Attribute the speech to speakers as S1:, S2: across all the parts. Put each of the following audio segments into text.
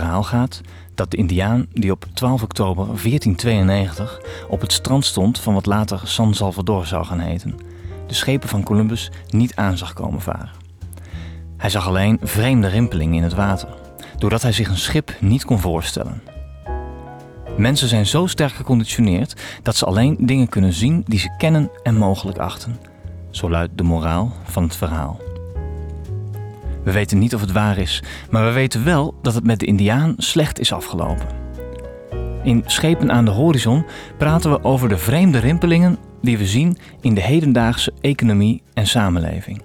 S1: Verhaal gaat dat de Indiaan die op 12 oktober 1492 op het strand stond van wat later San Salvador zou gaan heten, de schepen van Columbus niet aan zag komen varen. Hij zag alleen vreemde rimpelingen in het water, doordat hij zich een schip niet kon voorstellen. Mensen zijn zo sterk geconditioneerd dat ze alleen dingen kunnen zien die ze kennen en mogelijk achten. Zo luidt de moraal van het verhaal. We weten niet of het waar is, maar we weten wel dat het met de Indiaan slecht is afgelopen. In Schepen aan de horizon praten we over de vreemde rimpelingen die we zien in de hedendaagse economie en samenleving.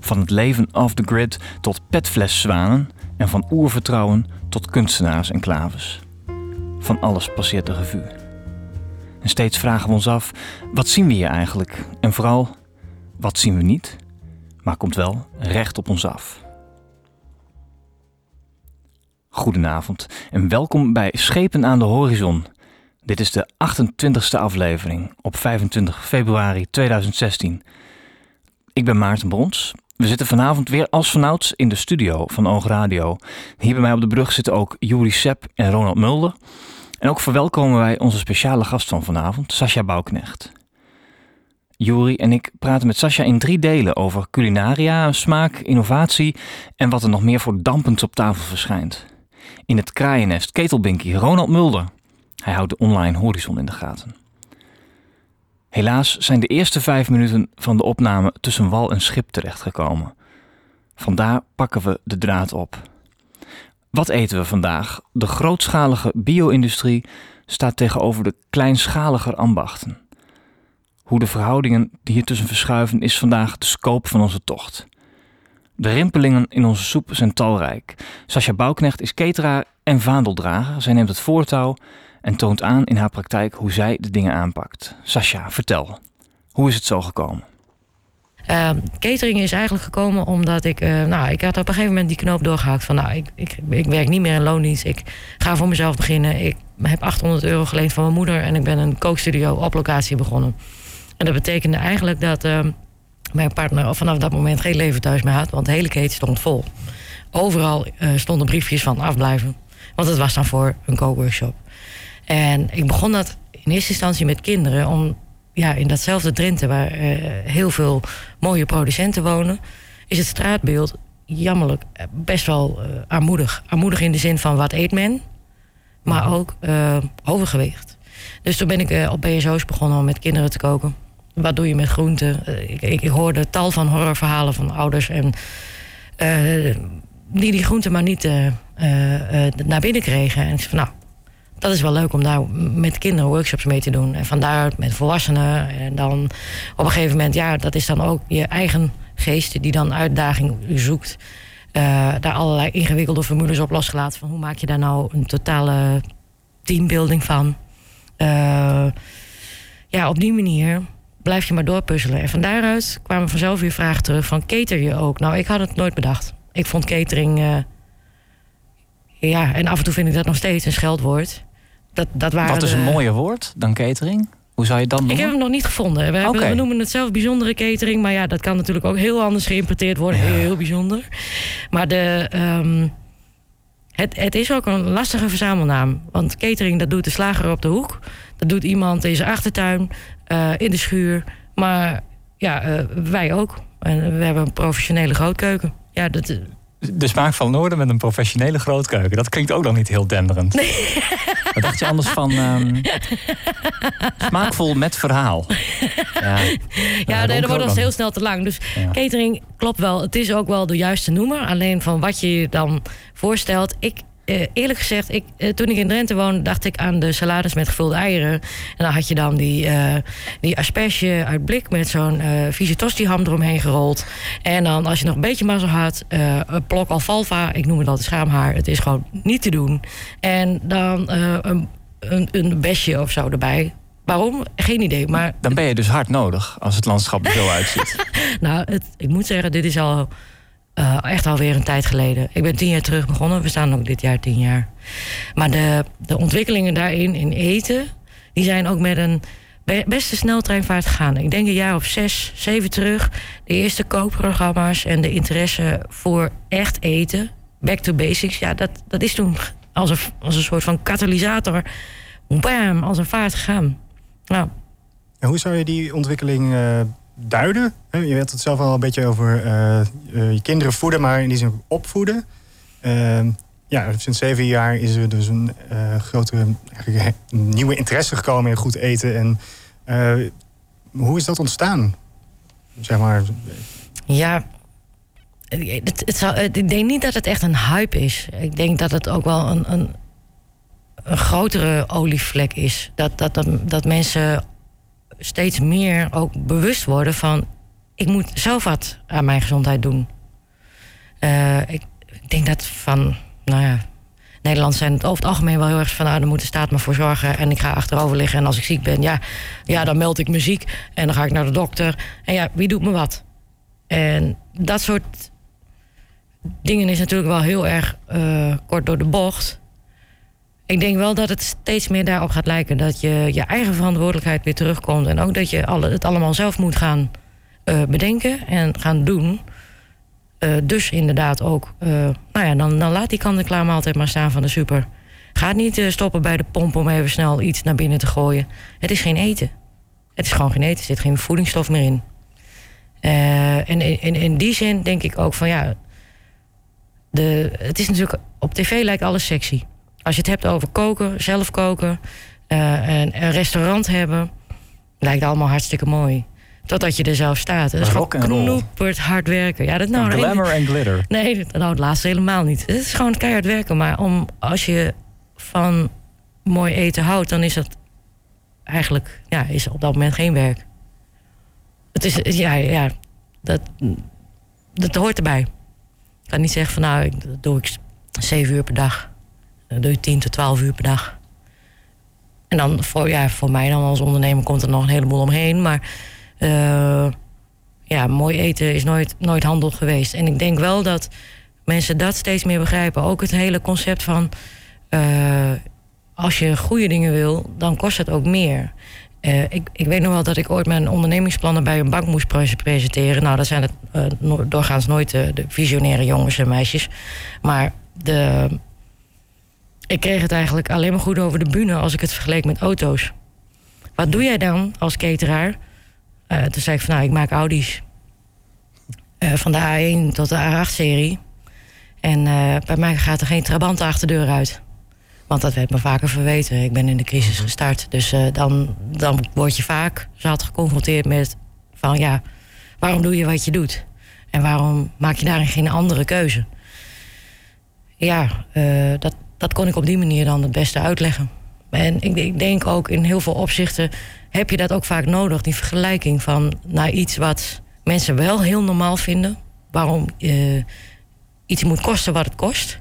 S1: Van het leven off the grid tot petfleszwanen en van oervertrouwen tot kunstenaars en. Van alles passeert de revue. En steeds vragen we ons af: wat zien we hier eigenlijk? En vooral, wat zien we niet? Maar komt wel recht op ons af. Goedenavond en welkom bij Schepen aan de Horizon. Dit is de 28e aflevering op 25 februari 2016. Ik ben Maarten Brons. We zitten vanavond weer als vanouds in de studio van Oog Radio. Hier bij mij op de brug zitten ook Juri Sepp en Ronald Mulder. En ook verwelkomen wij onze speciale gast van vanavond, Sascha Bouwknecht. Juri en ik praten met Sascha in drie delen over culinaria, smaak, innovatie en wat er nog meer voor dampends op tafel verschijnt. In het kraaiennest Ketelbinky Ronald Mulder. Hij houdt de online horizon in de gaten. Helaas zijn de eerste vijf minuten van de opname tussen wal en schip terechtgekomen. Vandaar pakken we de draad op. Wat eten we vandaag? De grootschalige bio-industrie staat tegenover de kleinschaliger ambachten. Hoe de verhoudingen die hier tussen verschuiven is vandaag de scope van onze tocht. De rimpelingen in onze soep zijn talrijk. Sascha Bouwknecht is cateraar en vaandeldrager. Zij neemt het voortouw en toont aan in haar praktijk hoe zij de dingen aanpakt. Sascha, vertel. Hoe is het zo gekomen?
S2: Uh, catering is eigenlijk gekomen omdat ik, uh, nou, ik had op een gegeven moment die knoop doorgehakt van, nou, ik, ik, ik werk niet meer in loondienst, ik ga voor mezelf beginnen. Ik heb 800 euro geleend van mijn moeder en ik ben een kookstudio op locatie begonnen. En dat betekende eigenlijk dat uh, mijn partner vanaf dat moment geen leven thuis meer had. Want de hele keten stond vol. Overal uh, stonden briefjes van afblijven. Want het was dan voor een co-workshop. En ik begon dat in eerste instantie met kinderen. Om ja, in datzelfde Drenthe, waar uh, heel veel mooie producenten wonen, is het straatbeeld jammerlijk best wel armoedig. Armoedig in de zin van wat eet men, maar ook overgewicht. Dus toen ben ik op BSO's begonnen om met kinderen te koken. Wat doe je met groenten? Eh, ik, ik, hoorde tal van horrorverhalen van ouders. En, uh, die die groenten maar niet uh, naar binnen kregen. En ik zei van nou, dat is wel leuk om daar met kinderen workshops mee te doen. En vandaar met volwassenen. En dan op een gegeven moment, ja, dat is dan ook je eigen geest die dan uitdaging zoekt. daar allerlei ingewikkelde formules op losgelaten. Van hoe maak je daar nou een totale teambuilding van? ja, op die manier blijf je maar doorpuzzelen. En van daaruit kwamen vanzelf weer vragen terug van cater je ook? Nou, ik had het nooit bedacht. Ik vond catering... Uh, ja, en af en toe vind ik dat nog steeds een scheldwoord. Dat, dat waren
S1: Wat is een mooier woord dan catering? Hoe zou je dan noemen?
S2: Ik heb hem nog niet gevonden. We, hebben, we, noemen het zelf bijzondere catering. Maar ja, dat kan natuurlijk ook heel anders geïmporteerd worden. Heel bijzonder. Maar de, um, het, het is ook een lastige verzamelnaam. Want catering, dat doet de slager op de hoek. Dat doet iemand in zijn achtertuin. Eh, in de schuur. Maar ja, eh, wij ook. En we hebben een professionele grootkeuken. Ja, dat,
S1: de smaak van Noorden met een professionele grootkeuken. Dat klinkt ook nog niet heel denderend. Nee. Wat dacht je anders van um, smaakvol met verhaal?
S2: Ja, ja nee, dat wordt al heel snel te lang. Dus catering klopt wel. Het is ook wel de juiste noemer. Alleen van wat je je dan voorstelt. Ik uh, eerlijk gezegd, ik, uh, toen ik in Drenthe woonde, dacht ik aan de salades met gevulde eieren. En dan had je dan die, uh, die asperge uit blik met zo'n vieze tosti-ham eromheen gerold. En dan, als je nog een beetje mazzel had, een plok alfalfa. Ik noem het altijd schaamhaar. Het is gewoon niet te doen. En dan een, een, een besje of zo erbij. Waarom? Geen idee. Maar...
S1: Dan ben je dus hard nodig als het landschap er zo uitziet.
S2: nou, het, ik moet zeggen, dit is al uh, echt alweer een tijd geleden. Ik ben tien jaar terug begonnen. We staan ook dit jaar tien jaar. Maar de, de ontwikkelingen daarin, in eten... die zijn ook met een beste sneltreinvaart gegaan. Ik denk een jaar of zes, zeven terug. De eerste kookprogramma's en de interesse voor echt eten... back to basics. Ja, dat, dat is toen als een, als een soort van katalysator, bam, als een vaart gegaan. Nou.
S3: En hoe zou je die ontwikkeling uh, duiden? Je had het zelf al een beetje over uh, uh, je kinderen voeden, maar in die zin opvoeden. Ehm, ja, sinds zeven jaar is er dus een grotere nieuwe interesse gekomen in goed eten. En hoe is dat ontstaan? Zeg maar.
S2: Ja, het, het ik denk niet dat het echt een hype is. Ik denk dat het ook wel een, een, een grotere olievlek is. Dat, dat, dat, dat mensen steeds meer ook bewust worden van... ik moet zelf wat aan mijn gezondheid doen. Uh, ik, denk dat van, nou ja... Nederland zijn het over het algemeen wel heel erg van... nou, daar moet de staat me voor zorgen en ik ga achterover liggen... en als ik ziek ben, ja, ja, dan meld ik me ziek... en dan ga ik naar de dokter. En ja, wie doet me wat? En dat soort dingen is natuurlijk wel heel erg uh, kort door de bocht. Ik denk wel dat het steeds meer daarop gaat lijken. Dat je je eigen verantwoordelijkheid weer terugkomt. En ook dat je alle, het allemaal zelf moet gaan uh, bedenken en gaan doen. Uh, dus inderdaad ook, nou ja, dan, dan laat die kant-en-klaar altijd maar staan van de super. Ga niet stoppen bij de pomp om even snel iets naar binnen te gooien. Het is geen eten. Het is gewoon geen eten. Er zit geen voedingsstof meer in. en in, in die zin denk ik ook van ja, de, het is natuurlijk, op tv lijkt alles sexy. Als je het hebt over koken, zelf koken, uh, en een restaurant hebben, lijkt allemaal hartstikke mooi. Totdat je er zelf staat. Dat is gewoon knoeperd hard werken. Ja, dat nou,
S1: glamour en glitter.
S2: Nee, nou, het laatste helemaal niet. Het is gewoon keihard werken. Maar om, als je van mooi eten houdt, dan is dat eigenlijk ja, is op dat moment geen werk. Het is, ja, ja dat, dat hoort erbij kan niet zeggen van nou, dat doe ik zeven uur per dag. Dan doe je tien tot twaalf uur per dag. En dan voor, ja, voor mij dan als ondernemer komt er nog een heleboel omheen. Maar uh, ja, mooi eten is nooit, nooit handel geweest. En ik denk wel dat mensen dat steeds meer begrijpen. Ook het hele concept van uh, als je goede dingen wil, dan kost het ook meer. Uh, ik, ik, weet nog wel dat ik ooit mijn ondernemingsplannen bij een bank moest presenteren. Nou, dat zijn het doorgaans nooit de visionaire jongens en meisjes. Maar de, ik kreeg het eigenlijk alleen maar goed over de bühne als ik het vergeleek met auto's. Wat doe jij dan als cateraar? toen zei ik van nou, ik maak Audi's. van de A1 tot de A8-serie. En bij mij gaat er geen Trabant achter de deur uit. Want dat werd me vaker verweten. Ik ben in de crisis mhm. gestart. Dus dan, dan word je vaak zat geconfronteerd met van ja, waarom doe je wat je doet? En waarom maak je daarin geen andere keuze? Ja, dat, dat kon ik op die manier dan het beste uitleggen. En ik, ik, denk ook in heel veel opzichten heb je dat ook vaak nodig. Die vergelijking van naar iets wat mensen wel heel normaal vinden. Waarom uh, iets moet kosten wat het kost.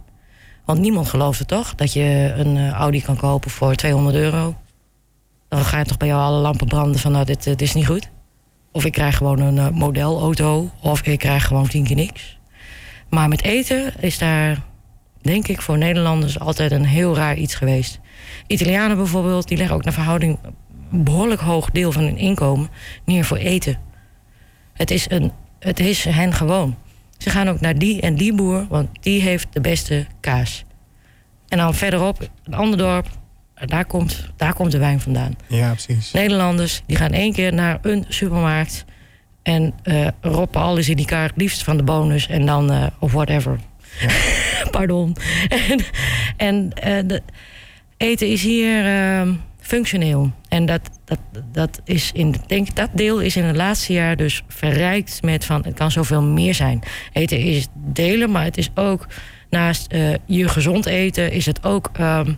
S2: Want niemand gelooft het toch? Dat je een uh, Audi kan kopen voor 200 euro. Dan gaan toch bij jou alle lampen branden van nou, dit, dit is niet goed. Of ik krijg gewoon een modelauto. Of ik krijg gewoon tien keer niks. Maar met eten is daar, denk ik, voor Nederlanders altijd een heel raar iets geweest. Italianen bijvoorbeeld, die leggen ook naar verhouding een behoorlijk hoog deel van hun inkomen neer voor eten. Het is, een, het is hen gewoon. Ze gaan ook naar die en die boer, want die heeft de beste kaas. En dan verderop, een ander dorp, daar komt, daar komt de wijn vandaan.
S3: Ja, precies.
S2: Nederlanders, die gaan één keer naar een supermarkt... en uh, roppen alles in die kaart, liefst van de bonus en dan... Uh, of whatever. Pardon. en en de, eten is hier ehm, functioneel. En dat, dat, dat is in, denk, dat deel is in het laatste jaar dus verrijkt met van het kan zoveel meer zijn. Eten is delen, maar het is ook naast uh, je gezond eten, is het ook um,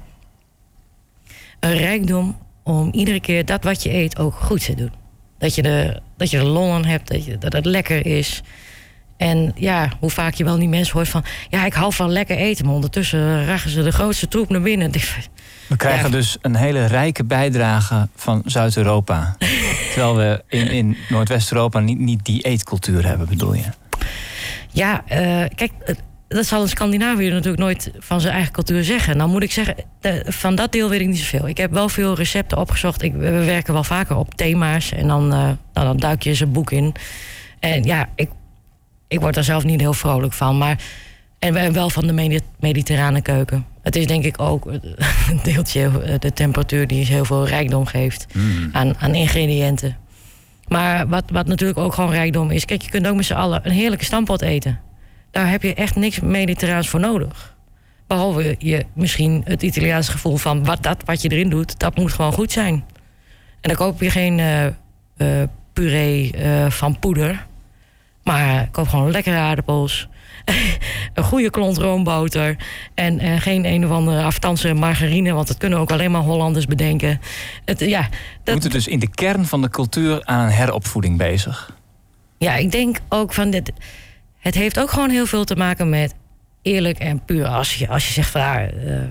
S2: een rijkdom om iedere keer dat wat je eet ook goed te doen. Dat je de, dat je de lol aan hebt, dat, je, dat het lekker is. En ja, hoe vaak je wel die mensen hoort van... ja, ik hou van lekker eten, maar ondertussen ragen ze de grootste troep naar binnen.
S1: We krijgen dus een hele rijke bijdrage van Zuid-Europa. terwijl we in, in Noordwest-Europa niet, niet die eetcultuur hebben, bedoel je?
S2: Ja, uh, kijk, dat zal een Scandinavië natuurlijk nooit van zijn eigen cultuur zeggen. Dan moet ik zeggen, van dat deel weet ik niet zoveel. Ik heb wel veel recepten opgezocht. Ik, we werken wel vaker op thema's. En dan, uh, nou, dan duik je eens een boek in. En ja, ik, ik word daar zelf niet heel vrolijk van. Maar En wel van de mediterrane keuken. Het is denk ik ook een deeltje de temperatuur die heel veel rijkdom geeft mm. aan, aan ingrediënten. Maar wat, wat natuurlijk ook gewoon rijkdom is. Kijk, je kunt ook met z'n allen een heerlijke stampot eten. Daar heb je echt niks mediterraans voor nodig. Behalve je misschien het Italiaanse gevoel van wat, dat wat je erin doet, dat moet gewoon goed zijn. En dan koop je geen uh, uh, puree uh, van poeder. Maar koop gewoon lekkere aardappels. een goede klont roomboter. En uh, geen een of andere aftanse margarine. Want dat kunnen ook alleen maar Hollanders bedenken.
S1: Het, ja, dat... We moeten dus in de kern van de cultuur aan heropvoeding bezig.
S2: Ja, ik denk ook van dit. Het heeft ook gewoon heel veel te maken met eerlijk en puur. Als je, als je zegt van uh,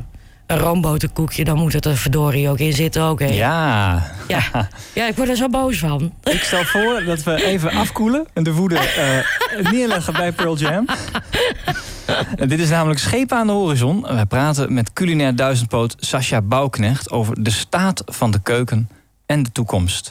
S2: een roomboterkoekje, dan moet het er verdorie ook in zitten. Ook,
S1: Ja.
S2: ja. Ja, ik word er zo boos van.
S1: Ik stel voor dat we even afkoelen en de woede uh, neerleggen bij Pearl Jam. dit is namelijk Schepen aan de Horizon. Wij praten met culinair duizendpoot Sascha Bouwknecht over de staat van de keuken en de toekomst.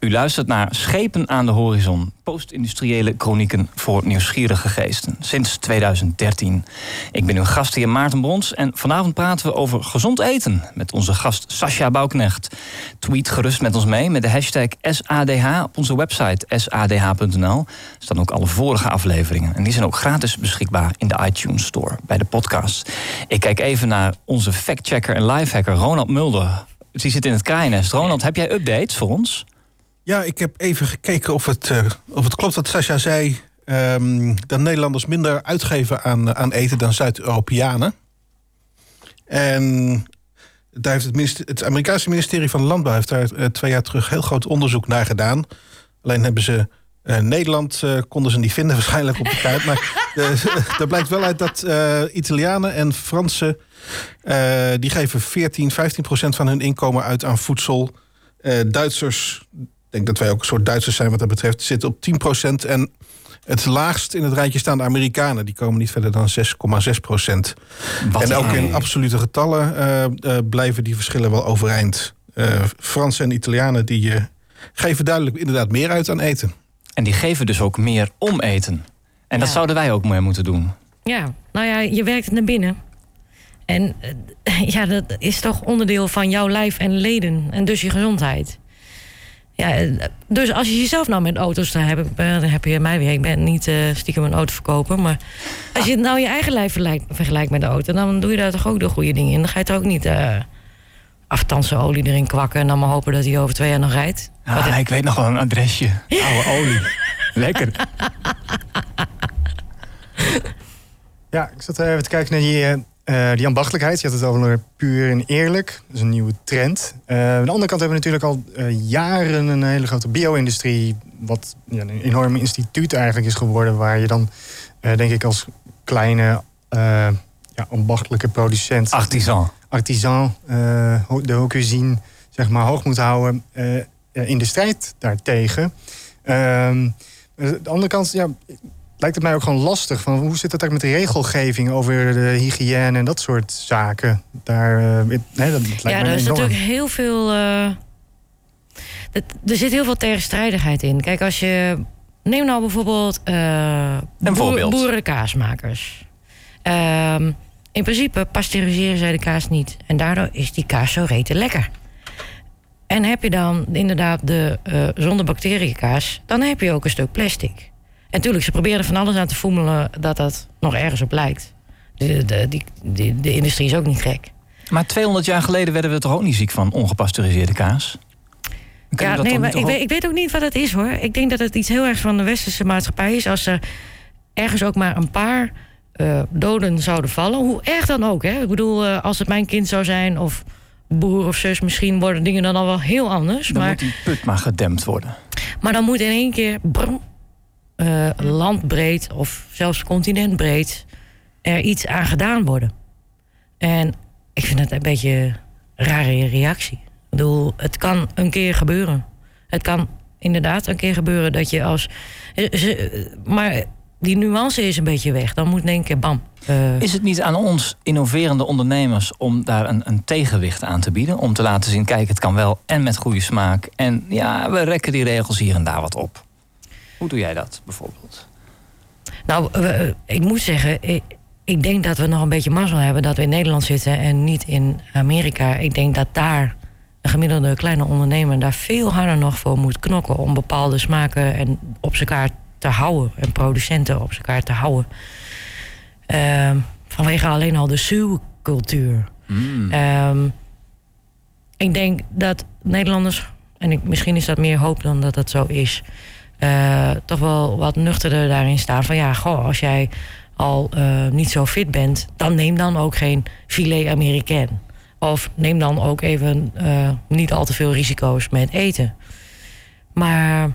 S1: U luistert naar Schepen aan de Horizon, post-industriële chronieken voor nieuwsgierige geesten, sinds 2013. Ik ben uw gastheer Maarten Brons en vanavond praten we over gezond eten met onze gast Sascha Bouwknecht. Tweet gerust met ons mee met de hashtag SADH op onze website sadh.nl. staan ook alle vorige afleveringen en die zijn ook gratis beschikbaar in de iTunes Store bij de podcast. Ik kijk even naar onze factchecker en lifehacker Ronald Mulder. Die zit in het kraaiennest. Ronald, heb jij updates voor ons?
S4: Ja, ik heb even gekeken of het, uh, of het klopt wat Sascha zei. Um, dat Nederlanders minder uitgeven aan, aan eten dan Zuid-Europeanen. En daar heeft het, het, Amerikaanse ministerie van Landbouw heeft daar uh, twee jaar terug heel groot onderzoek naar gedaan. Alleen hebben ze uh, Nederland konden ze niet vinden waarschijnlijk op de kaart. Maar er blijkt wel uit dat Italianen en Fransen... die geven 14, 15 procent van hun inkomen uit aan voedsel. Duitsers denk dat wij ook een soort Duitsers zijn wat dat betreft. Zitten op 10%. En het laagst in het rijtje staan de Amerikanen. Die komen niet verder dan 6,6 procent. En ook in absolute getallen uh, uh, blijven die verschillen wel overeind. Uh, Fransen en Italianen die geven duidelijk inderdaad meer uit aan eten.
S1: En die geven dus ook meer om eten. En dat zouden wij ook meer moeten doen.
S2: Ja, nou ja, je werkt naar binnen. En ja, dat is toch onderdeel van jouw lijf en leden. En dus je gezondheid. Ja, dus als je jezelf nou met auto's te hebben, dan heb je mij weer. Ik ben niet uh, stiekem een autoverkoper. Maar als je nou je eigen lijf vergelijkt, met de auto, dan doe je daar toch ook de goede dingen in. Dan ga je toch ook niet uh, aftansen olie erin kwakken en dan maar hopen dat hij over twee jaar nog rijdt.
S1: Ah, ik weet nog wel een adresje. Oude olie. Lekker.
S3: Ja, ik zat even te kijken naar die uh, die ambachtelijkheid, je had het over puur en eerlijk. Dat is een nieuwe trend. Uh, aan de andere kant hebben we natuurlijk al uh, jaren een hele grote bio-industrie. Wat ja, een enorm instituut eigenlijk is geworden. Waar je dan, denk ik, als kleine ja, ambachtelijke producent.
S1: Artisan.
S3: Artisan, de haute cuisine, zeg maar, hoog moet houden. in de strijd daartegen. Ehm, aan de andere kant, ja, lijkt het mij ook gewoon lastig. Van hoe zit het eigenlijk met de regelgeving over de hygiëne en dat soort zaken? Daar, uh, nee, dat lijkt
S2: ja, er is natuurlijk heel veel. Uh, er zit heel veel tegenstrijdigheid in. Kijk, als je. Neem nou bijvoorbeeld. Uh, boer, boerenkaasmakers. Ehm, in principe pasteuriseren zij de kaas niet. En daardoor is die kaas zo rete lekker. En heb je dan inderdaad de uh, zonder bacteriën kaas, dan heb je ook een stuk plastic. En natuurlijk, ze proberen van alles aan te voemelen dat dat nog ergens op lijkt. De, de, die, de industrie is ook niet gek.
S1: Maar 200 jaar geleden werden we toch ook niet ziek van ongepasteuriseerde kaas?
S2: ja, nee, maar ik weet, ik weet, ook niet wat het is hoor. Ik denk dat het iets heel erg van de westerse maatschappij is. Als er ergens ook maar een paar uh, doden zouden vallen, hoe erg dan ook. Hè? Ik bedoel, uh, als het mijn kind zou zijn of broer of zus, misschien worden dingen dan al wel heel anders.
S1: Dan
S2: maar,
S1: moet die put maar gedempt worden.
S2: Maar dan moet in één keer brum, uh, landbreed of zelfs continentbreed er iets aan gedaan worden. En ik vind het een beetje een rare reactie. Ik bedoel, het kan een keer gebeuren. Het kan inderdaad een keer gebeuren dat je als. Maar die nuance is een beetje weg. Dan moet denk ik bam.
S1: Uh... Is het niet aan ons innoverende ondernemers om daar een, een, tegenwicht aan te bieden? Om te laten zien, kijk, het kan wel en met goede smaak. En ja, we rekken die regels hier en daar wat op. Hoe doe jij dat bijvoorbeeld?
S2: Nou, we- ik moet zeggen, ik, ik denk dat we nog een beetje mazzel hebben dat we in Nederland zitten en niet in Amerika. Ik denk dat daar een gemiddelde kleine ondernemer daar veel harder nog voor moet knokken om bepaalde smaken en op elkaar te houden en producenten op elkaar te houden. Ehm, vanwege alleen al de zuurcultuur.
S1: Mm.
S2: Ehm, ik denk dat Nederlanders, en ik, misschien is dat meer hoop dan dat dat zo is, eh, toch wel wat nuchterder daarin staan. Van ja, goh, als jij al eh, niet zo fit bent, dan neem dan ook geen filet américain. Of neem dan ook even eh, niet al te veel risico's met eten. Maar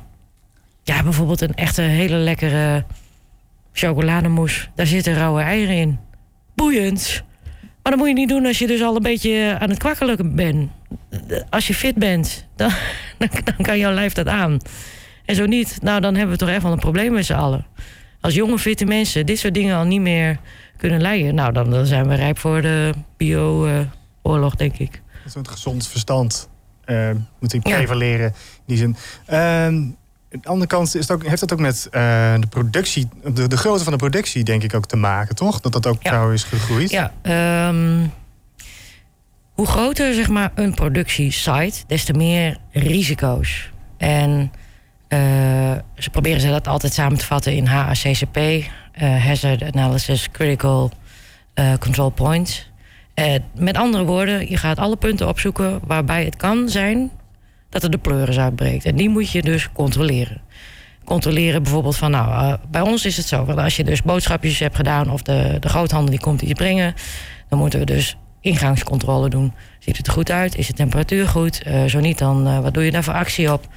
S2: ja, bijvoorbeeld een echte hele lekkere chocolademousse, daar zitten rauwe eieren in. Boeiend. Maar dat moet je niet doen als je dus al een beetje aan het kwakkelen bent. Als je fit bent, dan, dan kan jouw lijf dat aan. En zo niet, nou dan hebben we toch echt wel een probleem met z'n allen. Als jonge, fitte mensen dit soort dingen al niet meer kunnen leiden... nou, dan, dan zijn we rijp voor de bio-oorlog, denk ik.
S3: Een soort gezond verstand eh, moet ik
S2: Ja.
S3: prevaleren in die zin. Ehm, aan de andere kant is het ook, heeft dat ook met eh, de productie, de, de grootte van de productie denk ik ook te maken, toch? Dat dat ook
S2: Ja.
S3: zo is gegroeid.
S2: Ja, ehm, hoe groter zeg maar, een productiesite, des te meer risico's. En ze proberen ze dat altijd samen te vatten in HACCP, eh, Hazard Analysis Critical eh, Control Points. Eh, met andere woorden, je gaat alle punten opzoeken waarbij het kan zijn dat er de pleuris uitbreekt. En die moet je dus controleren. Controleren bijvoorbeeld van, nou, eh, bij ons is het zo. Want als je dus boodschapjes hebt gedaan of de, de groothandel die komt iets brengen, dan moeten we dus ingangscontrole doen. Ziet het er goed uit? Is de temperatuur goed? Eh, zo niet, dan eh, wat doe je daar voor actie op?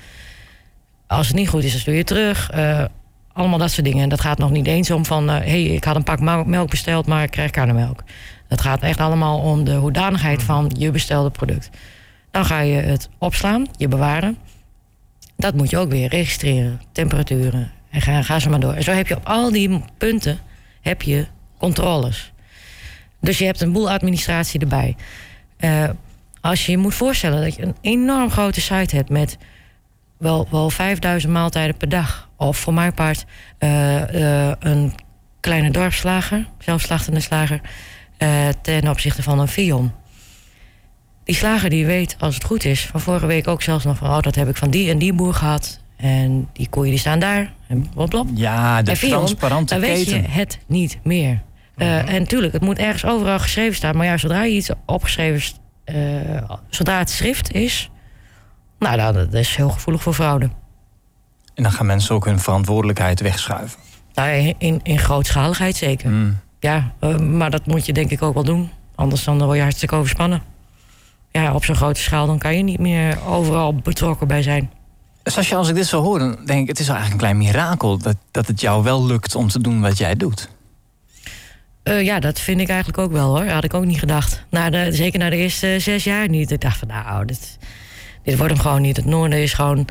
S2: Als het niet goed is, dan stuur je terug. Eh, allemaal dat soort dingen. En dat gaat nog niet eens om van... hé, hey, ik had een pak mel- melk besteld, maar ik krijg karnemelk. Het gaat echt allemaal om de hoedanigheid van je bestelde product. Dan ga je het opslaan, je bewaren. Dat moet je ook weer registreren. Temperaturen. En ga, ga ze maar door. En zo heb je op al die punten heb je controles. Dus je hebt een boel administratie erbij. Eh, als je je moet voorstellen dat je een enorm grote site hebt met wel, wel 5000 maaltijden per dag. Of voor mijn part eh, eh, een kleine dorpsslager, zelfslachtende slager, eh, ten opzichte van een Vion. Die slager die weet, als het goed is, van vorige week ook zelfs nog van... oh, dat heb ik van die en die boer gehad. En die koeien die staan daar. En blop, blop.
S1: Ja, de
S2: En Vion,
S1: transparante
S2: dan weet
S1: keten.
S2: je het niet meer. Eh, En tuurlijk, het moet ergens overal geschreven staan. Maar ja, zodra je iets opgeschreven... eh, zodra het schrift is... Nou, nou, dat is heel gevoelig voor fraude.
S1: En dan gaan mensen ook hun verantwoordelijkheid wegschuiven.
S2: Nou, in, in grootschaligheid zeker.
S1: Mm.
S2: Ja, eh, maar dat moet je denk ik ook wel doen. Anders dan word je hartstikke overspannen. Ja, op zo'n grote schaal dan kan je niet meer overal betrokken bij zijn.
S1: Dus als, je, als ik dit zo hoor, dan denk ik... het is eigenlijk een klein mirakel dat, dat het jou wel lukt om te doen wat jij doet.
S2: Eh, ja, dat vind ik eigenlijk ook wel hoor. Had ik ook niet gedacht. Na de, zeker na de eerste zes jaar niet. Ik dacht van nou, dit, dit wordt hem gewoon niet. Het noorden is gewoon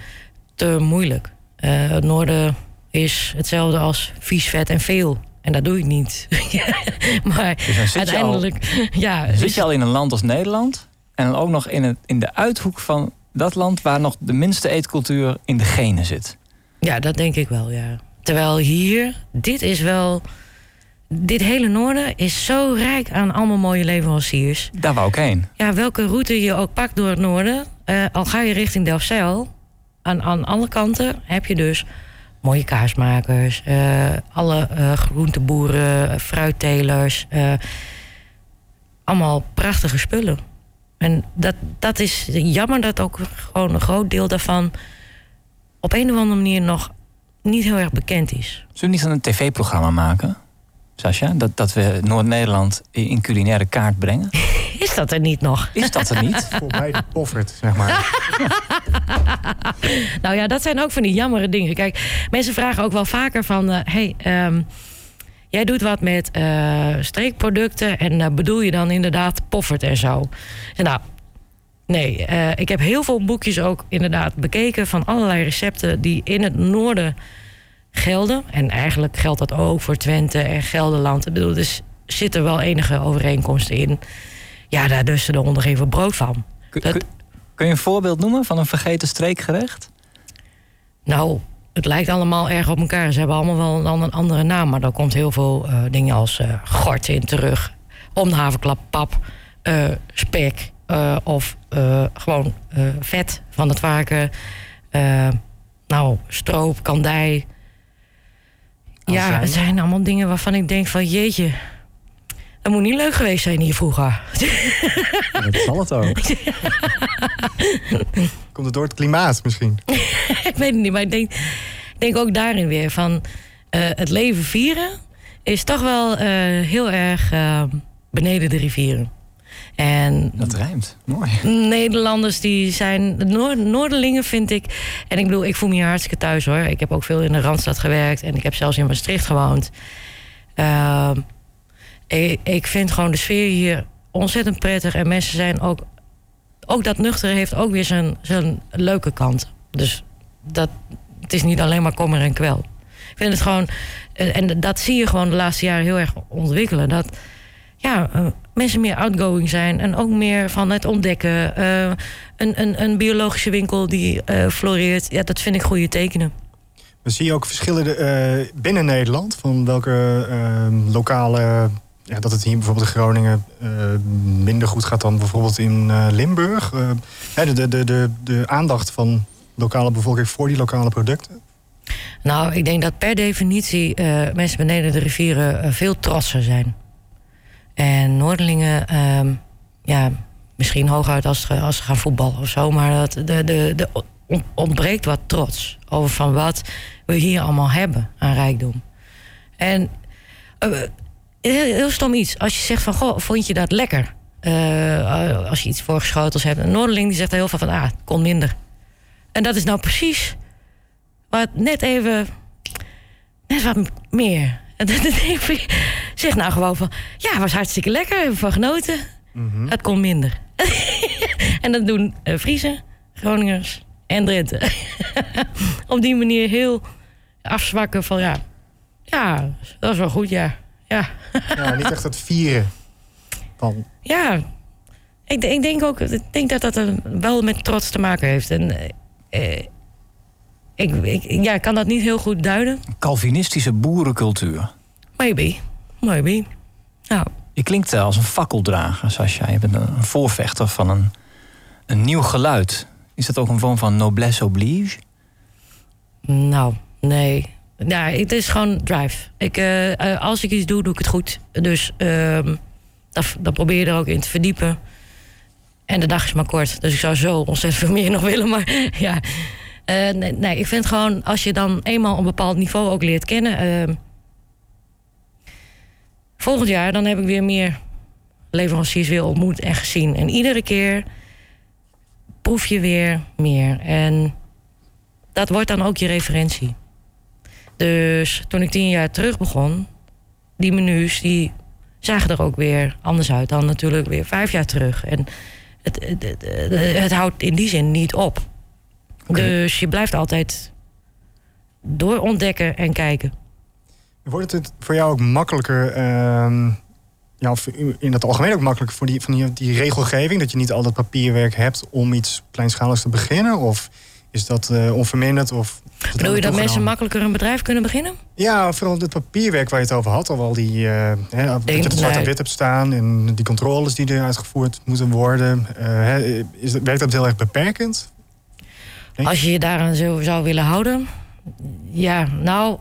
S2: te moeilijk. Eh, het noorden is hetzelfde als vies, vet en veel. En dat doe ik niet. maar
S1: Dus je, al,
S2: uiteindelijk, ja.
S1: zit
S2: dus-
S1: je al in een land als Nederland... en dan ook nog in, het, in de uithoek van dat land... waar nog de minste eetcultuur in de genen zit.
S2: Ja, dat denk ik wel, ja. Terwijl hier, dit is wel... Dit hele noorden is zo rijk aan allemaal mooie leveranciers.
S1: Daar wou ik heen.
S2: Ja, welke route je ook pakt door het noorden... eh, al ga je richting Delfzijl... Aan, aan alle kanten heb je dus mooie kaasmakers... eh, alle eh, groenteboeren, fruittelers... allemaal prachtige spullen. En dat, dat is jammer dat ook gewoon een groot deel daarvan... op een of andere manier nog niet heel erg bekend is.
S1: Zullen we niet een tv-programma maken, Sascha? Dat, dat we Noord-Nederland in culinaire kaart brengen?
S2: Is dat er niet nog?
S1: Is dat er niet?
S3: Voor mij de poffert, zeg maar.
S2: Nou ja, dat zijn ook van die jammere dingen. Kijk, mensen vragen ook wel vaker van... eh, hey, ehm, jij doet wat met eh, streekproducten... en eh, bedoel je dan inderdaad poffert en zo? En nou, nee. eh, ik heb heel veel boekjes ook inderdaad bekeken... van allerlei recepten die in het noorden gelden. En eigenlijk geldt dat ook voor Twente en Gelderland. Ik bedoel, dus zitten wel enige overeenkomsten in. Ja, daar dus de honden geen brood van.
S1: Kun,
S2: Dat-
S1: kun- je een voorbeeld noemen van een vergeten streekgerecht?
S2: Nou, het lijkt allemaal erg op elkaar. Ze hebben allemaal wel een andere naam, maar daar komt heel veel uh, dingen als uh, gort in terug. Om de haverklap, pap, uh, spek of gewoon vet van het varken. nou, stroop, kandij. Ja, het zijn allemaal dingen waarvan ik denk van jeetje, dat moet niet leuk geweest zijn hier vroeger.
S1: dat zal het ook.
S3: Komt het door het klimaat misschien?
S2: ik weet het niet, maar ik denk, denk ook daarin weer van uh, het leven vieren is toch wel uh, heel erg uh, beneden de rivieren. En
S1: dat rijmt, mooi.
S2: Nederlanders die zijn, de Noord Noorderlingen vind ik, en ik bedoel, ik voel me hier hartstikke thuis hoor. Ik heb ook veel in de Randstad gewerkt en ik heb zelfs in Maastricht gewoond. Ik, ik vind gewoon de sfeer hier ontzettend prettig en mensen zijn ook, ook dat nuchtere heeft ook weer zijn, zijn leuke kant. Dus dat, het is niet alleen maar kommer en kwel. Ik vind het gewoon, en dat zie je gewoon de laatste jaren heel erg ontwikkelen. Dat ja, uh, mensen meer outgoing zijn en ook meer van het ontdekken. Uh, een, een, een biologische winkel die floreert, ja, dat vind ik goede tekenen.
S3: We zie je ook verschillen binnen Nederland van welke lokale. Ja, dat het hier bijvoorbeeld in Groningen minder goed gaat dan bijvoorbeeld in Limburg. de, de, de, de, de aandacht van lokale bevolking voor die lokale producten?
S2: Nou, ik denk dat per definitie mensen beneden de rivieren veel trotser zijn. En Noorderlingen, ehm, ja, misschien hooguit als, als ze gaan voetballen of zo, maar dat, de, de, de ontbreekt wat trots over van wat we hier allemaal hebben aan rijkdom. En uh, heel, heel, stom iets. Als je zegt van, goh, vond je dat lekker? Uh, als je iets voorgeschoteld hebt. Een Noorderling die zegt heel veel van, ah, het kon minder. En dat is nou precies wat net even, net wat meer. En dan denk ik, zeg nou gewoon van... Ja, was hartstikke lekker, hebben van genoten. Mm Het kon minder. en dat doen uh, Friese, Groningers en Drenthe. Op die manier heel afzwakken van ja... Ja, dat is wel goed, ja. Ja,
S3: ja niet echt het vieren van...
S2: Ja, ik, ik, denk ook ik denk dat dat wel met trots te maken heeft. En... Uh, ik, ik, ja, ik kan dat niet heel goed duiden.
S1: Calvinistische boerencultuur.
S2: Maybe. Maybe. Nou.
S1: Je klinkt eh, als een fakkeldrager, Sascha. Je bent een voorvechter van een, een nieuw geluid. Is dat ook een vorm van noblesse oblige?
S2: Nou, nee. Ja, het is gewoon drive. Ik, uh, als ik iets doe, doe ik het goed. Dus uh, dan probeer je er ook in te verdiepen. En de dag is maar kort. Dus ik zou zo ontzettend veel meer nog willen. Maar ja, nee, nee, ik vind gewoon als je dan eenmaal een bepaald niveau ook leert kennen. Ehm, volgend jaar dan heb ik weer meer leveranciers weer ontmoet en gezien. En iedere keer proef je weer meer. En dat wordt dan ook je referentie. Dus toen ik tien jaar terug begon, die menus die zagen er ook weer anders uit dan natuurlijk weer vijf jaar terug. En het, het, het, het houdt in die zin niet op. Dus je blijft altijd doorontdekken en kijken.
S3: Wordt het voor jou ook makkelijker, uh, ja, of in het algemeen ook makkelijker voor die, van die, die, regelgeving, dat je niet al dat papierwerk hebt om iets kleinschaligs te beginnen? Of is dat uh, onverminderd? Of
S2: Bedoel je dat mensen makkelijker een bedrijf kunnen beginnen?
S3: Ja, vooral het papierwerk waar je het over had. Al die, uh, hè, dat je het zwart op wit hebt staan en die controles die er uitgevoerd moeten worden. Uh, is, werkt dat heel erg beperkend?
S2: Als je je daaraan zo zou willen houden. Ja, nou.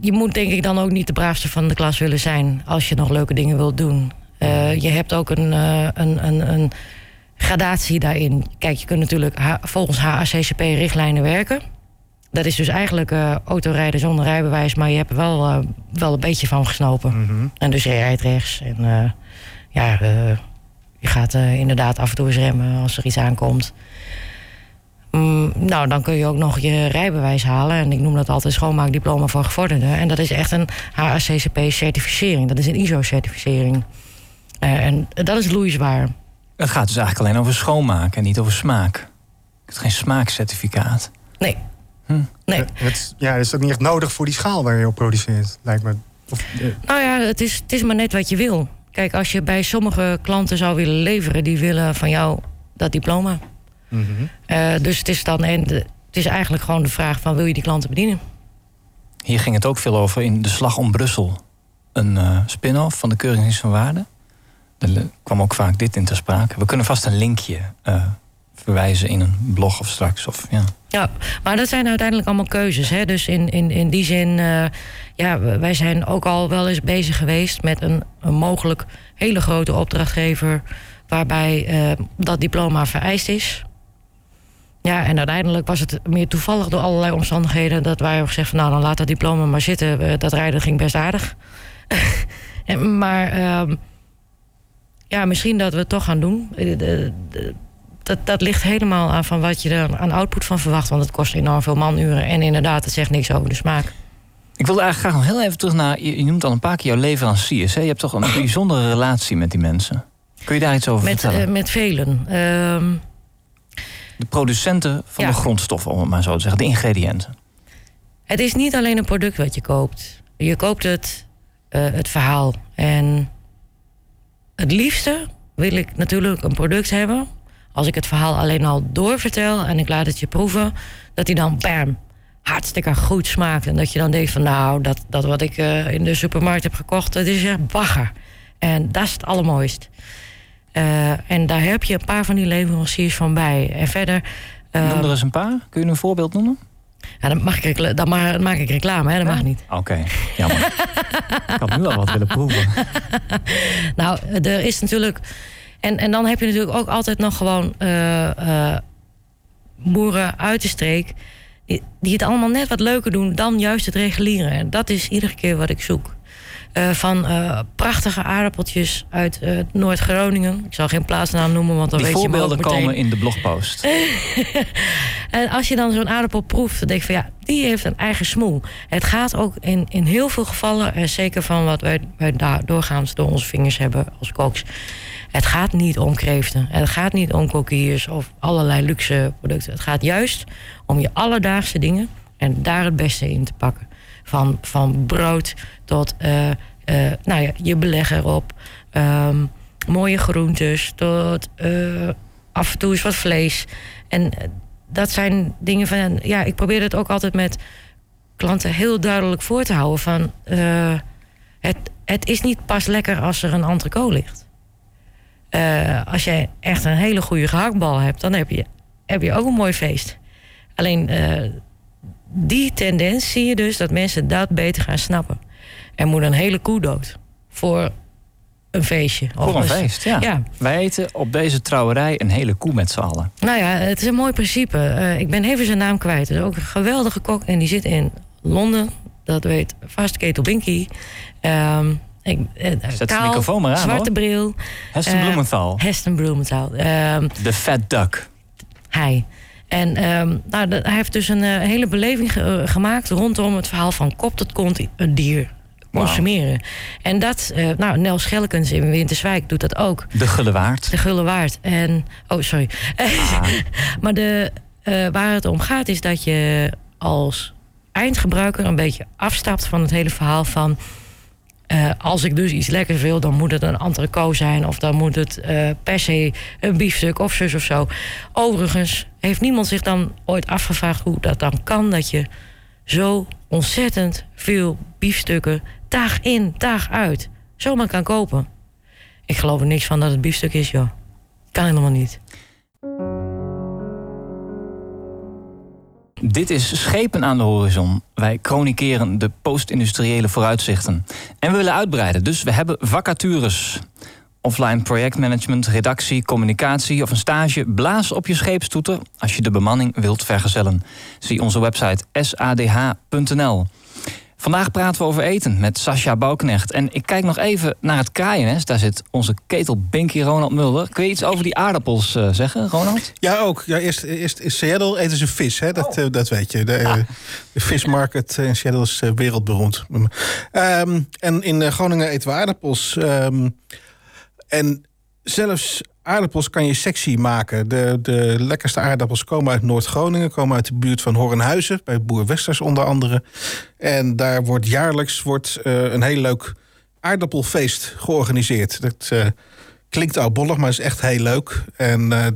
S2: Je moet denk ik dan ook niet de braafste van de klas willen zijn. als je nog leuke dingen wilt doen. Uh, je hebt ook een, een, een, een, gradatie daarin. Kijk, je kunt natuurlijk volgens HACCP richtlijnen werken. Dat is dus eigenlijk uh, autorijden zonder rijbewijs, maar je hebt er wel, wel een beetje van gesnopen. Mm -hmm. En dus je rijdt rechts. En ja, je gaat inderdaad af en toe eens remmen als er iets aankomt. Mm, nou, dan kun je ook nog je rijbewijs halen. En ik noem dat altijd schoonmaakdiploma voor gevorderden. En dat is echt een HACCP-certificering. Dat is een ISO-certificering. En dat is loeizwaar.
S1: Het gaat dus eigenlijk alleen over schoonmaken en niet over smaak. Het is geen smaakcertificaat.
S2: Nee. Hm. nee.
S3: Het, ja, is ook niet echt nodig voor die schaal waar je op produceert, lijkt me. Of,
S2: uh... Nou ja, het is, het is maar net wat je wil. Kijk, als je bij sommige klanten zou willen leveren, die willen van jou dat diploma. Mm -hmm. uh, dus het is dan en het is eigenlijk gewoon de vraag van wil je die klanten bedienen?
S1: Hier ging het ook veel over in De Slag om Brussel. Een uh, spin-off van de Keuringsdienst van Waarde. Er kwam ook vaak dit in ter sprake. We kunnen vast een linkje uh, verwijzen in een blog of straks. Of, ja.
S2: ja, maar dat zijn uiteindelijk allemaal keuzes. Hè? Dus in, in, in die zin, uh, ja, wij zijn ook al wel eens bezig geweest met een, een mogelijk hele grote opdrachtgever. waarbij dat diploma vereist is. Ja, en uiteindelijk was het meer toevallig door allerlei omstandigheden dat wij hebben gezegd van nou dan laat dat diploma maar zitten. Dat rijden ging best aardig. maar uh, ja, misschien dat we het toch gaan doen. Dat, dat ligt helemaal aan van wat je er aan output van verwacht. Want het kost enorm veel manuren. En inderdaad, het zegt niks over de smaak.
S1: Ik wilde eigenlijk graag nog heel even terug naar. Je noemt al een paar keer jouw leveranciers. Hè? Je hebt toch een bijzondere relatie met die mensen. Kun je daar iets over
S2: met,
S1: vertellen?
S2: Uh, met velen. Uh,
S1: de producenten van ja. de grondstoffen, om het maar zo te zeggen, de ingrediënten.
S2: Het is niet alleen een product wat je koopt. Je koopt het, uh, het verhaal. En het liefste wil ik natuurlijk een product hebben. Als ik het verhaal alleen al doorvertel en ik laat het je proeven, dat hij dan bam, hartstikke goed smaakt. En dat je dan denkt van nou, dat, dat wat ik uh, in de supermarkt heb gekocht, dat is echt bagger. En dat is het allermooist. Uh, en daar heb je een paar van die leveranciers van bij. En verder.
S1: Uh, Noem er eens een paar. Kun je een voorbeeld noemen?
S2: Ja, dan, mag ik, dan ma maak ik reclame, hè? dat mag niet.
S1: Oké, okay. jammer. ik had nu al wat willen proeven.
S2: nou, er is natuurlijk. En, en dan heb je natuurlijk ook altijd nog gewoon uh, boeren uit de streek. Die, die het allemaal net wat leuker doen dan juist het reguliere. En dat is iedere keer wat ik zoek. Uh, van uh, prachtige aardappeltjes uit uh, Noord-Groningen. Ik zal geen plaatsnaam noemen, want dan
S1: Die
S2: weet je ook meteen.
S1: komen in de blogpost.
S2: en als je dan zo'n aardappel proeft, dan denk je van ja, die heeft een eigen smoel. Het gaat ook in, in heel veel gevallen, en zeker van wat wij, wij daar doorgaans door onze vingers hebben als koks. Het gaat niet om kreeften. Het gaat niet om coquilles of allerlei luxe producten. Het gaat juist om je alledaagse dingen en daar het beste in te pakken. Van, van brood tot uh, uh, nou ja, je beleg erop. Um, mooie groentes tot uh, af en toe eens wat vlees. En dat zijn dingen van... Ja, ik probeer het ook altijd met klanten heel duidelijk voor te houden. Van, het, het is niet pas lekker als er een entrecote ligt. als jij echt een hele goede gehaktbal hebt... dan heb je, heb je ook een mooi feest. Alleen die tendens zie je dus dat mensen dat beter gaan snappen. Er moet een hele koe dood voor een feestje.
S1: Voor een feest, ja. ja. Wij eten op deze trouwerij een hele koe met z'n allen.
S2: Nou ja, het is een mooi principe. Uh, ik ben even zijn naam kwijt. Het is ook een geweldige kok en die zit in Londen. Dat weet vast Ketel Binky. Um, ik, uh,
S1: Zet
S2: kaal,
S1: de microfoon maar aan,
S2: zwarte
S1: hoor.
S2: bril.
S1: Heston uh, Blumenthal.
S2: Heston Blumenthal. Um,
S1: De Fat Duck.
S2: Hij. En um, nou, de, hij heeft dus een uh, hele beleving ge uh, gemaakt rondom het verhaal van kop tot kont een dier consumeren. Wow. En dat, uh, nou, Nel Schelkens in Winterswijk doet dat ook.
S1: De Gullewaard.
S2: De Gullewaard. En, oh, sorry. Ah. maar de, waar het om gaat is dat je als eindgebruiker een beetje afstapt van het hele verhaal van... Uh, als ik dus iets lekkers wil, dan moet het een entrecote zijn... of dan moet het uh, per se een biefstuk of zus of zo. Overigens heeft niemand zich dan ooit afgevraagd hoe dat dan kan... dat je zo ontzettend veel biefstukken dag in, dag uit... zomaar kan kopen. Ik geloof er niks van dat het biefstuk is, joh. Kan helemaal niet.
S1: Dit is Schepen aan de horizon. Wij chronikeren de post-industriële vooruitzichten. En we willen uitbreiden, dus we hebben vacatures. Offline projectmanagement, redactie, communicatie of een stage. Blaas op je scheepstoeter als je de bemanning wilt vergezellen. Zie onze website sadh.nl. Vandaag praten we over eten met Sascha Bouwknecht. En ik kijk nog even naar het kraaiennest. Daar zit onze ketel Binky Ronald Mulder. Kun je iets over die aardappels uh, zeggen, Ronald?
S4: Ja, ook. Ja, eerst, eerst in Seattle eten ze vis, hè? Dat, oh. uh, dat weet je. De, ah. de vismarket in Seattle is wereldberoemd. Um, en in Groningen eten we aardappels. Um, en zelfs aardappels kan je sexy maken. De, de lekkerste aardappels komen uit Noord-Groningen, komen uit de buurt van Hornhuizen, bij Boer Westers onder andere. En daar wordt jaarlijks wordt, uh, een heel leuk aardappelfeest georganiseerd. Dat uh, klinkt oudbollig, maar is echt heel leuk. En uh,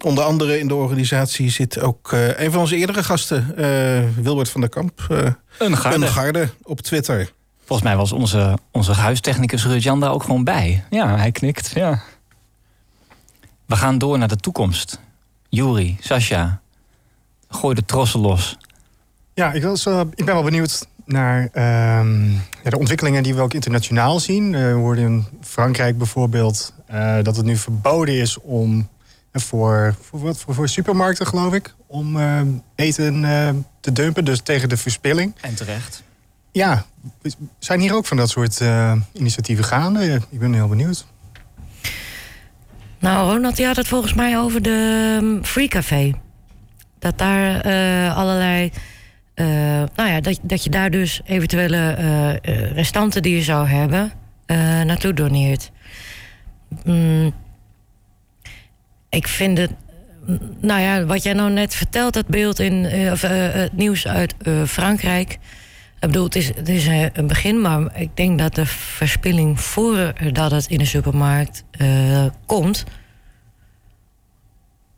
S4: Onder andere in de organisatie zit ook eh, een van onze eerdere gasten, eh, Wilbert van der Kamp. eh,
S1: Een garde.
S4: Een garde op Twitter.
S1: Volgens mij was onze, onze huistechnicus Rut-Jan daar ook gewoon bij. Ja, hij knikt. Ja. We gaan door naar de toekomst. Juri, Sascha, gooi de trossen los.
S3: Ja, ik, was, ik ben wel benieuwd naar ehm, ja, de ontwikkelingen die we ook internationaal zien. Eh, we hoorden in Frankrijk bijvoorbeeld eh, dat het nu verboden is om eh, voor, voor, wat, voor, voor supermarkten, geloof ik, om eten te dumpen, dus tegen de verspilling.
S1: En terecht.
S3: Ja, zijn hier ook van dat soort initiatieven gaande? Ik ben heel benieuwd.
S2: Nou, Ronald, had het volgens mij over de um, Free Café. Dat daar eh, allerlei. eh, nou ja, dat, dat je daar dus eventuele eh, restanten die je zou hebben. naartoe doneert. Mm, ik vind het. Nou ja, wat jij nou net vertelt, dat beeld in. het nieuws uit Frankrijk. Ik bedoel, het is, het is eh, een begin, maar ik denk dat de verspilling voordat het in de supermarkt eh, komt,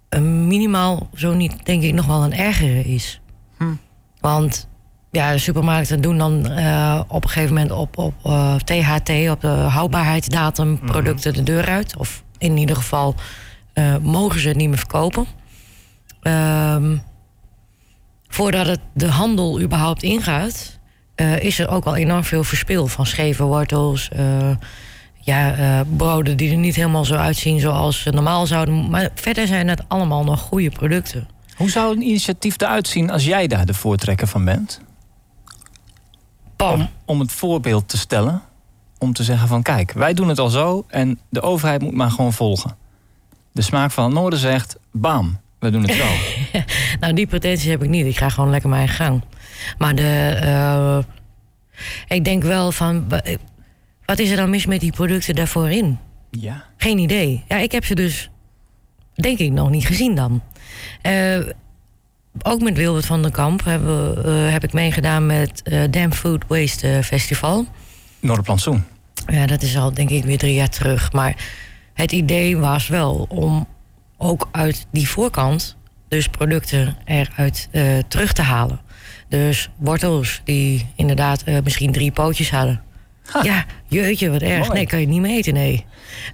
S2: een minimaal, zo niet, denk ik, nog wel een ergere is. Want ja, de supermarkten doen dan eh, op een gegeven moment op, op THT, op de houdbaarheidsdatum, producten de deur uit. Of in ieder geval mogen ze het niet meer verkopen. Ehm, voordat het de handel überhaupt ingaat, eh, is er ook al enorm veel verspil van scheve wortels. eh, ja, eh, broden die er niet helemaal zo uitzien zoals ze normaal zouden. Maar verder zijn het allemaal nog goede producten.
S1: Hoe zou een initiatief eruit zien als jij daar de voortrekker van bent?
S2: Pam.
S1: Om, om het voorbeeld te stellen. Om te zeggen van kijk, wij doen het al zo en de overheid moet maar gewoon volgen. De smaak van het noorden zegt, bam, we doen het zo.
S2: Nou, die pretentie heb ik niet. Ik ga gewoon lekker mijn gang. Maar de, eh, ik denk wel van, wa- wat is er dan mis met die producten daarvoor in?
S1: ja.
S2: Geen idee. Ja, ik heb ze dus, denk ik, nog niet gezien dan. Eh, ook met Wilbert van den Kamp hebben, eh, heb ik meegedaan met eh Damn Food Waste eh, Festival.
S1: Noorderplantsoen.
S2: Ja, dat is al denk ik weer drie jaar terug. Maar het idee was wel om ook uit die voorkant dus producten eruit eh, terug te halen. Dus wortels die inderdaad eh, misschien drie pootjes hadden. Ja, jeetje, wat erg.
S1: Mooi.
S2: Nee, kan je niet meer eten, nee.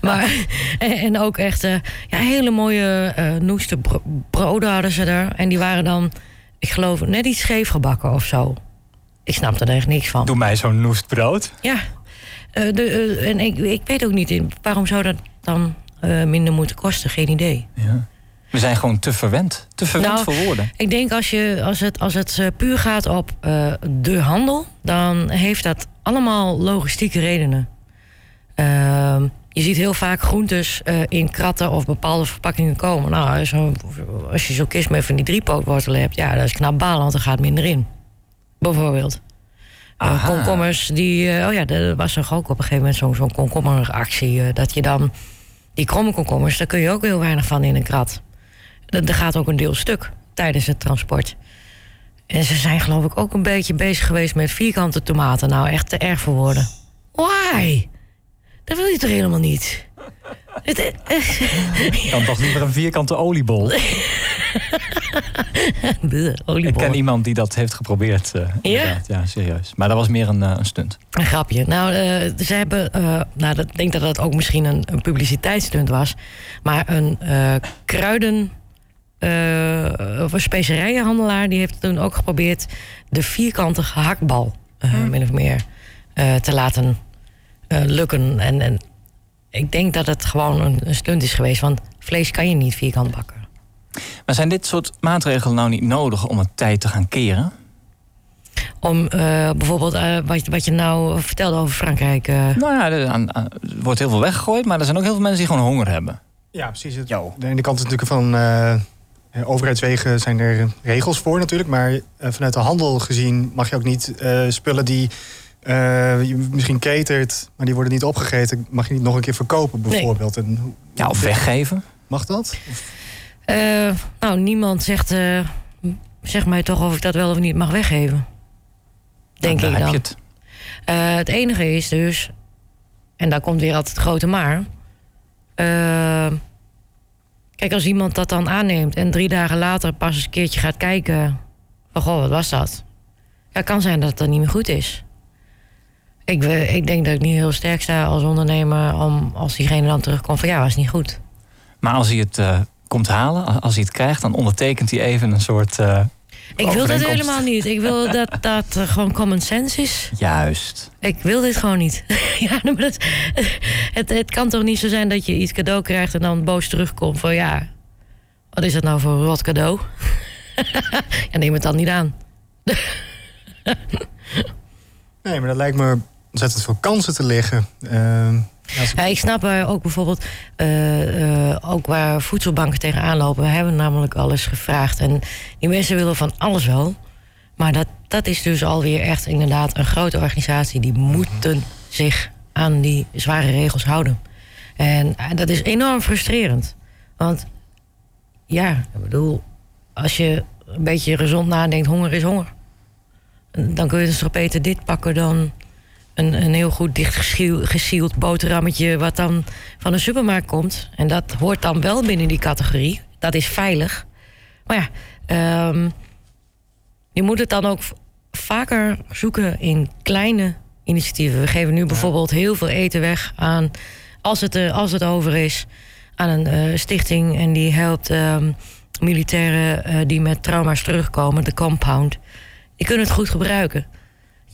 S2: Maar, en, en ook echt eh, ja, hele mooie eh noeste bro- broden hadden ze er. En die waren dan, ik geloof, net iets scheef gebakken of zo. Ik snapte er echt niks van.
S1: Doe mij zo'n noestbrood.
S2: Ja, Eh, de, en ik, ik weet ook niet, waarom zou dat dan minder moeten kosten? Geen idee.
S1: Ja. We zijn gewoon te verwend. Te verwend
S2: Nou,
S1: voor woorden.
S2: Ik denk als, je, als het, als het eh, puur gaat op eh, de handel, dan heeft dat allemaal logistieke redenen. Ehm, je ziet heel vaak groentes eh, in kratten of bepaalde verpakkingen komen. Nou, zo, als je zo'n kist met van die driepootwortelen hebt, ja, dat is knap balen, want er gaat minder in. Bijvoorbeeld.
S1: Aha.
S2: komkommers, die, oh ja, er was er ook op een gegeven moment zo'n zo'n komkommeractie. dat je dan, die kromme komkommers, daar kun je ook heel weinig van in een krat. Er er gaat ook een deel stuk tijdens het transport. En ze zijn geloof ik ook een beetje bezig geweest met vierkante tomaten. Nou, echt te erg voor woorden. Why? Dat wil je toch helemaal niet? Het, eh,
S1: Dan toch liever een vierkante oliebol. Ik ken iemand die dat heeft geprobeerd. eh, inderdaad. ja, serieus. Maar dat was meer een, eh, een stunt.
S2: Een grapje. Nou, eh, ze hebben. eh, nou, ik denk dat dat ook misschien een, een publiciteitsstunt was. Maar een eh, kruiden. Eh, of een specerijenhandelaar. die heeft toen ook geprobeerd. de vierkante gehaktbal. eh, min of meer. eh, te laten eh, lukken. En, en ik denk dat het gewoon een, een stunt is geweest. Want vlees kan je niet vierkant bakken.
S1: Maar zijn dit soort maatregelen nou niet nodig om het tijd te gaan keren?
S2: Om eh, bijvoorbeeld. eh, wat, wat je nou vertelde over Frankrijk. eh,
S1: Nou ja, er, aan- aan- er wordt heel veel weggegooid, maar er zijn ook heel veel mensen die gewoon honger hebben.
S3: Ja, precies. Het-
S1: Jo.
S3: De ene kant is natuurlijk van overheidswegen zijn er regels voor natuurlijk. Maar eh, vanuit de handel gezien mag je ook niet eh, spullen die eh, je misschien catert, maar die worden niet opgegeten, mag je niet nog een keer verkopen bijvoorbeeld. En,
S1: Ja, of weggeven.
S3: Mag dat?
S2: Eh, nou, niemand zegt, eh, zeg mij toch of ik dat wel of niet mag weggeven. Denk
S1: Nou,
S2: ik dan.
S1: heb je het.
S2: Eh, het enige is dus, en daar komt weer altijd het grote maar. Kijk, als iemand dat dan aanneemt en drie dagen later pas eens een keertje gaat kijken. Van goh, wat was dat? Ja, kan zijn dat het dan niet meer goed is. Ik, ik denk dat ik niet heel sterk sta als ondernemer om als diegene dan terugkomt van ja, was niet goed.
S1: Maar als hij het eh, komt halen, als hij het krijgt, dan ondertekent hij even een soort. eh,
S2: Ik wil dat helemaal niet. Ik wil dat dat eh, gewoon common sense is.
S1: juist.
S2: Ik wil dit gewoon niet. ja, maar dat, het, het kan toch niet zo zijn dat je iets cadeau krijgt en dan boos terugkomt van ja, wat is dat nou voor een rot cadeau? ja, neem het dan niet aan.
S3: Nee, maar dat lijkt me ontzettend veel kansen te liggen. Ehm,
S2: ik snap eh, ook bijvoorbeeld, eh, eh, ook waar voedselbanken tegenaan lopen. We hebben namelijk alles gevraagd. En die mensen willen van alles wel. Maar dat, dat is dus alweer echt inderdaad een grote organisatie. Die moeten zich aan die zware regels houden. En dat is enorm frustrerend. Want ja, ik bedoel, als je een beetje gezond nadenkt, honger is honger. Dan kun je dus toch beter dit pakken dan een, een heel goed dichtgesield boterhammetje... wat dan van de supermarkt komt. En dat hoort dan wel binnen die categorie. Dat is veilig. Maar ja, ehm, je moet het dan ook vaker zoeken in kleine initiatieven. We geven nu bijvoorbeeld heel veel eten weg aan... als het, eh, als het over is, aan een eh, stichting... en die helpt ehm, militairen eh, die met trauma's terugkomen, de compound... die kunnen het goed gebruiken.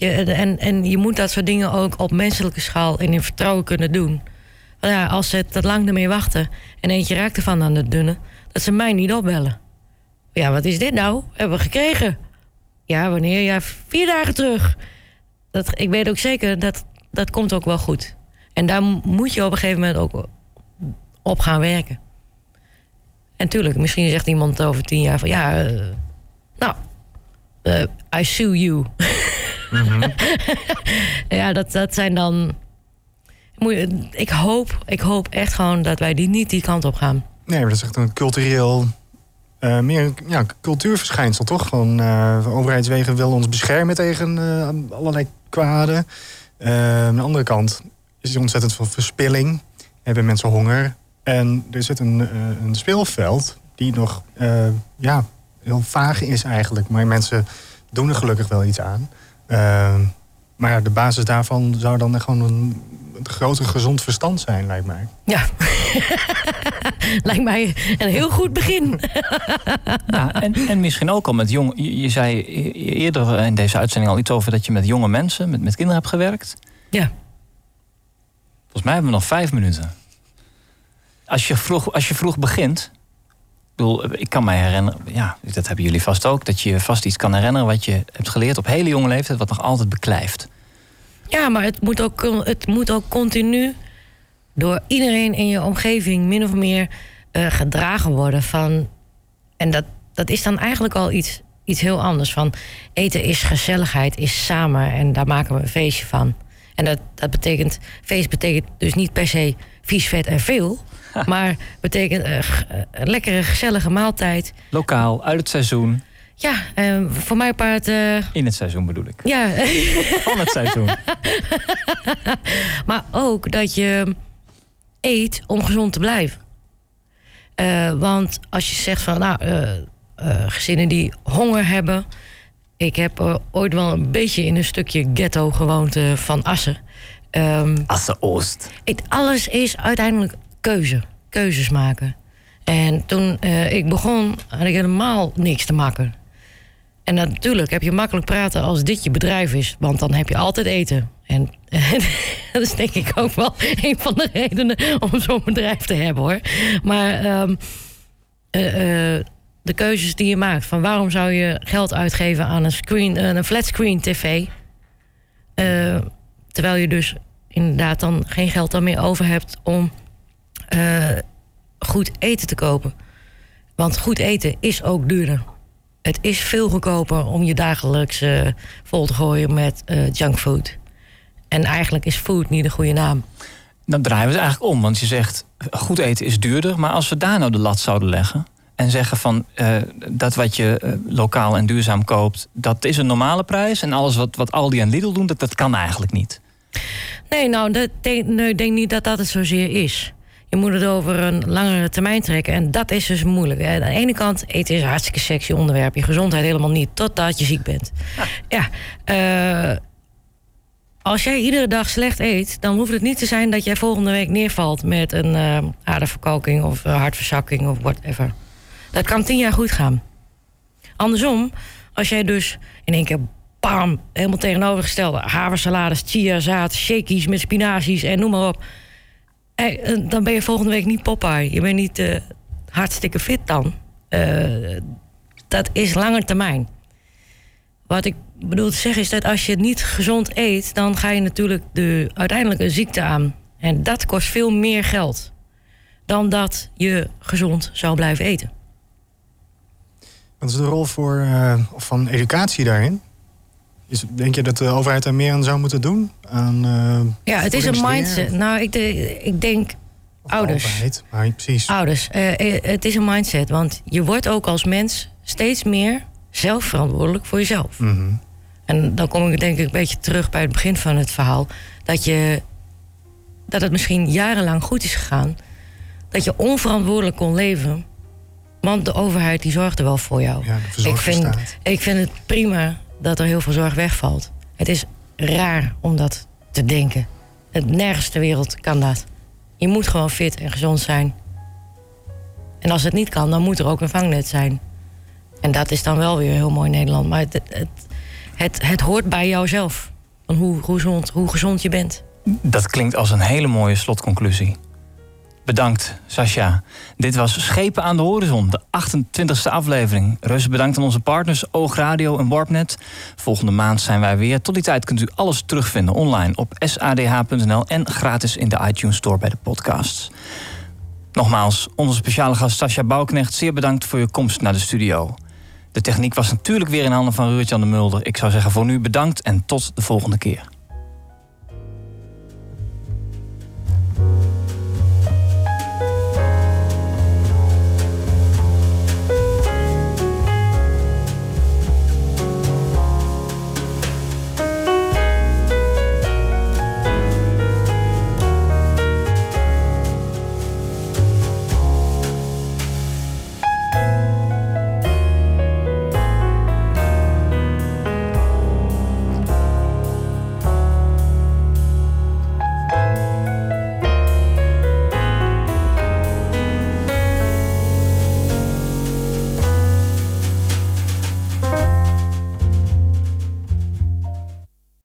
S2: Je, en, en je moet dat soort dingen ook op menselijke schaal en in vertrouwen kunnen doen. Ja, als ze te lang ermee wachten en eentje raakt ervan aan de dunne, dat ze mij niet opbellen. Ja, wat is dit nou? Hebben we gekregen? Ja, wanneer? Ja, vier dagen terug. Dat, ik weet ook zeker dat dat komt ook wel goed. En daar moet je op een gegeven moment ook op gaan werken. En tuurlijk, misschien zegt iemand over tien jaar van ja, eh, nou, eh, I sue you. ja, dat, dat zijn dan. Ik hoop, ik hoop echt gewoon dat wij die niet die kant op gaan.
S3: Nee, maar dat is echt een cultureel... eh, meer een ja, cultuurverschijnsel, toch? Van eh, overheidswegen willen ons beschermen tegen eh, allerlei kwaden. Aan de andere kant is er ontzettend veel verspilling. Hebben mensen honger. En er zit een, een speelveld die nog ja, heel vaag is eigenlijk. Maar mensen doen er gelukkig wel iets aan. Eh, maar ja, de basis daarvan zou dan gewoon een, een groter gezond verstand zijn, lijkt mij.
S2: Ja. Lijkt mij een heel goed begin.
S1: Ja, en, en misschien ook al met jong. Je, je zei e- eerder in deze uitzending al iets over dat je met jonge mensen, met, met kinderen hebt gewerkt.
S2: Ja.
S1: Volgens mij hebben we nog vijf minuten. Als je vroeg, als je vroeg begint. Ik, bedoel, ik kan mij herinneren, ja, dat hebben jullie vast ook, dat je vast iets kan herinneren wat je hebt geleerd op hele jonge leeftijd, wat nog altijd beklijft.
S2: Ja, maar het moet, ook, het moet ook continu door iedereen in je omgeving min of meer eh, gedragen worden. Van, en dat, dat is dan eigenlijk al iets, iets heel anders. Van eten is gezelligheid, is samen en daar maken we een feestje van. En dat, dat betekent, feest betekent dus niet per se vies, vet en veel. Maar betekent eh, g- eh, een lekkere, gezellige maaltijd.
S1: Lokaal, uit het seizoen,
S2: Ja, eh, voor mij part. eh,
S1: in het seizoen bedoel ik.
S2: ja,
S1: Van het seizoen.
S2: Maar ook dat je eet om gezond te blijven. Eh, want als je zegt van, nou, eh, eh, gezinnen die honger hebben. Ik heb eh, ooit wel een beetje in een stukje ghetto gewoond eh, van Assen. Ehm,
S1: Assen Oost.
S2: het, alles is uiteindelijk keuze. Keuzes maken. En toen eh, ik begon, had ik helemaal niks te maken. En natuurlijk heb je makkelijk praten als dit je bedrijf is. Want dan heb je altijd eten. En dat is denk ik ook wel een van de redenen om zo'n bedrijf te hebben hoor. Maar ehm, eh, eh, de keuzes die je maakt. Van waarom zou je geld uitgeven aan een, screen, een flatscreen tv. Terwijl je dus inderdaad dan geen geld dan meer over hebt om eh, goed eten te kopen. Want goed eten is ook duurder. Het is veel goedkoper om je dagelijks eh, vol te gooien met eh, junkfood. En eigenlijk is food niet de goede naam.
S1: Dan draaien we het eigenlijk om, want je zegt goed eten is duurder. Maar als we daar nou de lat zouden leggen en zeggen van eh, dat wat je eh, lokaal en duurzaam koopt, dat is een normale prijs. En alles wat, wat Aldi en Lidl doen, dat, dat kan eigenlijk niet.
S2: Nee, nou, dat denk, nee, ik denk niet dat dat het zozeer is. Je moet het over een langere termijn trekken. En dat is dus moeilijk. Aan de ene kant, eten is een hartstikke sexy onderwerp. Je gezondheid helemaal niet, totdat je ziek bent. Ja, uh, als jij iedere dag slecht eet, dan hoeft het niet te zijn dat jij volgende week neervalt met een uh, aderverkalking of uh, hartverzakking of whatever. Dat kan tien jaar goed gaan. Andersom, als jij dus in één keer bam, helemaal tegenovergestelde haversalades, chiazaad, shakies met spinazies en noem maar op. Eh, dan ben je volgende week niet Popeye. Je bent niet uh, hartstikke fit dan. Uh, dat is langer termijn. Wat ik bedoel te zeggen is dat als je niet gezond eet, dan ga je natuurlijk de uiteindelijke ziekte aan. En dat kost veel meer geld dan dat je gezond zou blijven eten.
S3: Wat is de rol voor, uh, van educatie daarin? Is, denk je dat de overheid daar meer aan zou moeten doen? Aan, uh,
S2: ja, het is een mindset. Nou, ik, de, ik denk
S3: of
S2: ouders.
S3: Overheid, maar precies.
S2: Ouders. Uh, het is een mindset. Want je wordt ook als mens steeds meer zelf verantwoordelijk voor jezelf.
S3: Mm -hmm.
S2: En dan kom ik denk ik een beetje terug bij het begin van het verhaal. Dat, je, dat het misschien jarenlang goed is gegaan. Dat je onverantwoordelijk kon leven. Want de overheid die zorgde wel voor jou.
S3: Ja, de
S2: ik, vind,
S3: staat.
S2: ik vind het prima dat er heel veel zorg wegvalt. Het is raar om dat te denken. Het nergens ter wereld kan dat. Je moet gewoon fit en gezond zijn. En als het niet kan, dan moet er ook een vangnet zijn. En dat is dan wel weer heel mooi in Nederland. Maar het, het, het, het hoort bij jouzelf. Van hoe, hoe, gezond, hoe gezond je bent.
S1: Dat klinkt als een hele mooie slotconclusie. Bedankt, Sascha. Dit was Schepen aan de Horizon, de 28e aflevering. Rus bedankt aan onze partners Oogradio en Warpnet. Volgende maand zijn wij weer. Tot die tijd kunt u alles terugvinden online op sadh.nl... en gratis in de iTunes Store bij de podcasts. Nogmaals, onze speciale gast Sascha Bouwknecht... zeer bedankt voor je komst naar de studio. De techniek was natuurlijk weer in handen van Ruurtjan de Mulder. Ik zou zeggen voor nu bedankt en tot de volgende keer.